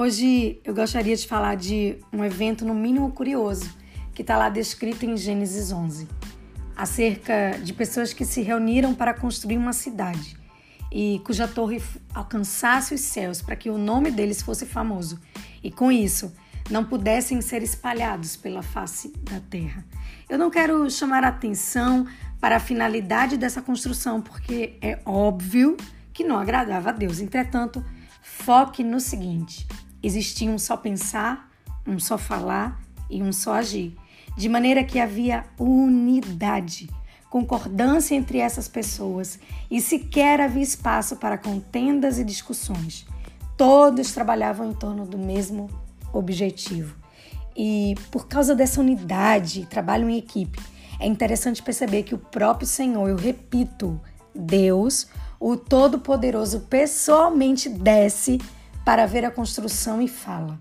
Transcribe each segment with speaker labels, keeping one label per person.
Speaker 1: Hoje eu gostaria de falar de um evento no mínimo curioso que está lá descrito em Gênesis 11, acerca de pessoas que se reuniram para construir uma cidade e cuja torre alcançasse os céus para que o nome deles fosse famoso e com isso não pudessem ser espalhados pela face da terra. Eu não quero chamar a atenção para a finalidade dessa construção, porque é óbvio que não agradava a Deus. Entretanto, foque no seguinte: existia um só pensar, um só falar e um só agir, de maneira que havia unidade, concordância entre essas pessoas e sequer havia espaço para contendas e discussões. Todos trabalhavam em torno do mesmo objetivo. E por causa dessa unidade, trabalho em equipe, é interessante perceber que o próprio Senhor, eu repito, Deus, o Todo-Poderoso, pessoalmente desce para ver a construção e fala.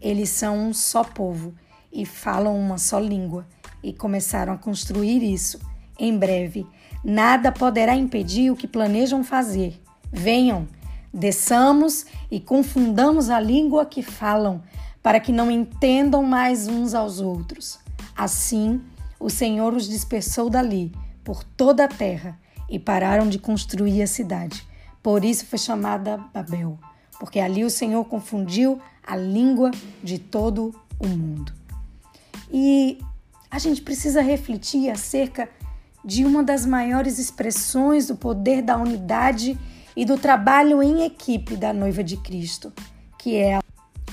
Speaker 1: Eles são um só povo e falam uma só língua e começaram a construir isso. Em breve, nada poderá impedir o que planejam fazer. Venham, desçamos e confundamos a língua que falam, para que não entendam mais uns aos outros. Assim, o Senhor os dispersou dali, por toda a terra, e pararam de construir a cidade. Por isso foi chamada Babel porque ali o Senhor confundiu a língua de todo o mundo. E a gente precisa refletir acerca de uma das maiores expressões do poder da unidade e do trabalho em equipe da noiva de Cristo, que é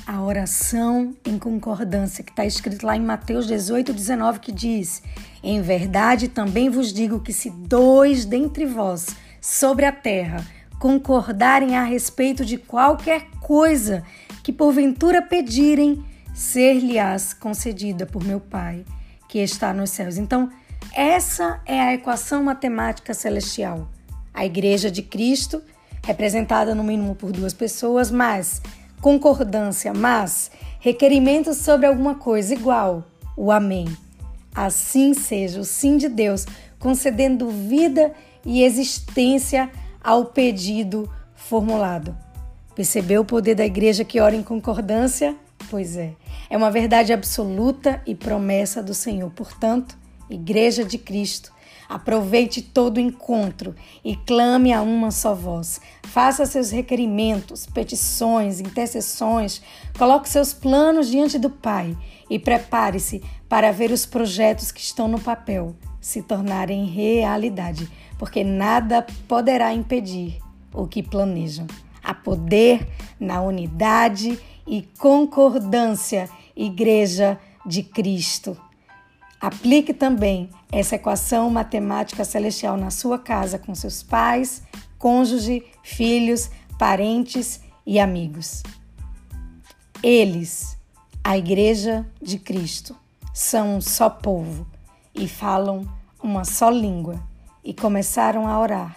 Speaker 1: a oração em concordância, que está escrito lá em Mateus 18, 19, que diz: Em verdade também vos digo que se dois dentre vós sobre a terra concordarem a respeito de qualquer coisa que porventura pedirem, ser-lhe-ás concedida por meu Pai que está nos céus. Então, essa é a equação matemática celestial. A Igreja de Cristo, representada no mínimo por duas pessoas, mas concordância, mas requerimento sobre alguma coisa igual, o Amém. Assim seja o sim de Deus, concedendo vida e existência ao pedido formulado. Percebeu o poder da igreja que ora em concordância? Pois é, é uma verdade absoluta e promessa do Senhor. Portanto, Igreja de Cristo, aproveite todo encontro e clame a uma só voz. Faça seus requerimentos, petições, intercessões, coloque seus planos diante do Pai e prepare-se para ver os projetos que estão no papel se tornarem realidade porque nada poderá impedir o que planejam. Há poder na unidade e concordância, Igreja de Cristo. Aplique também essa equação matemática celestial na sua casa com seus pais, cônjuge, filhos, parentes e amigos. Eles, a Igreja de Cristo, são um só povo e falam uma só língua e começaram a orar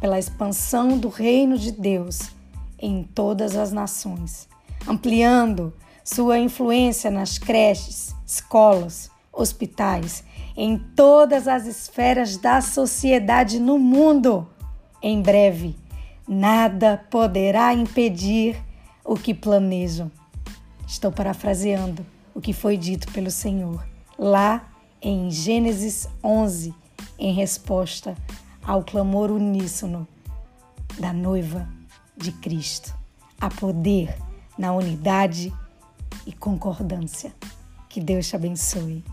Speaker 1: pela expansão do reino de Deus em todas as nações, ampliando sua influência nas creches, escolas, hospitais, em todas as esferas da sociedade no mundo. Em breve, nada poderá impedir o que planejam. Estou parafraseando o que foi dito pelo Senhor lá em Gênesis 11 em resposta ao clamor uníssono da noiva de Cristo. Há poder na unidade e concordância. Que Deus te abençoe.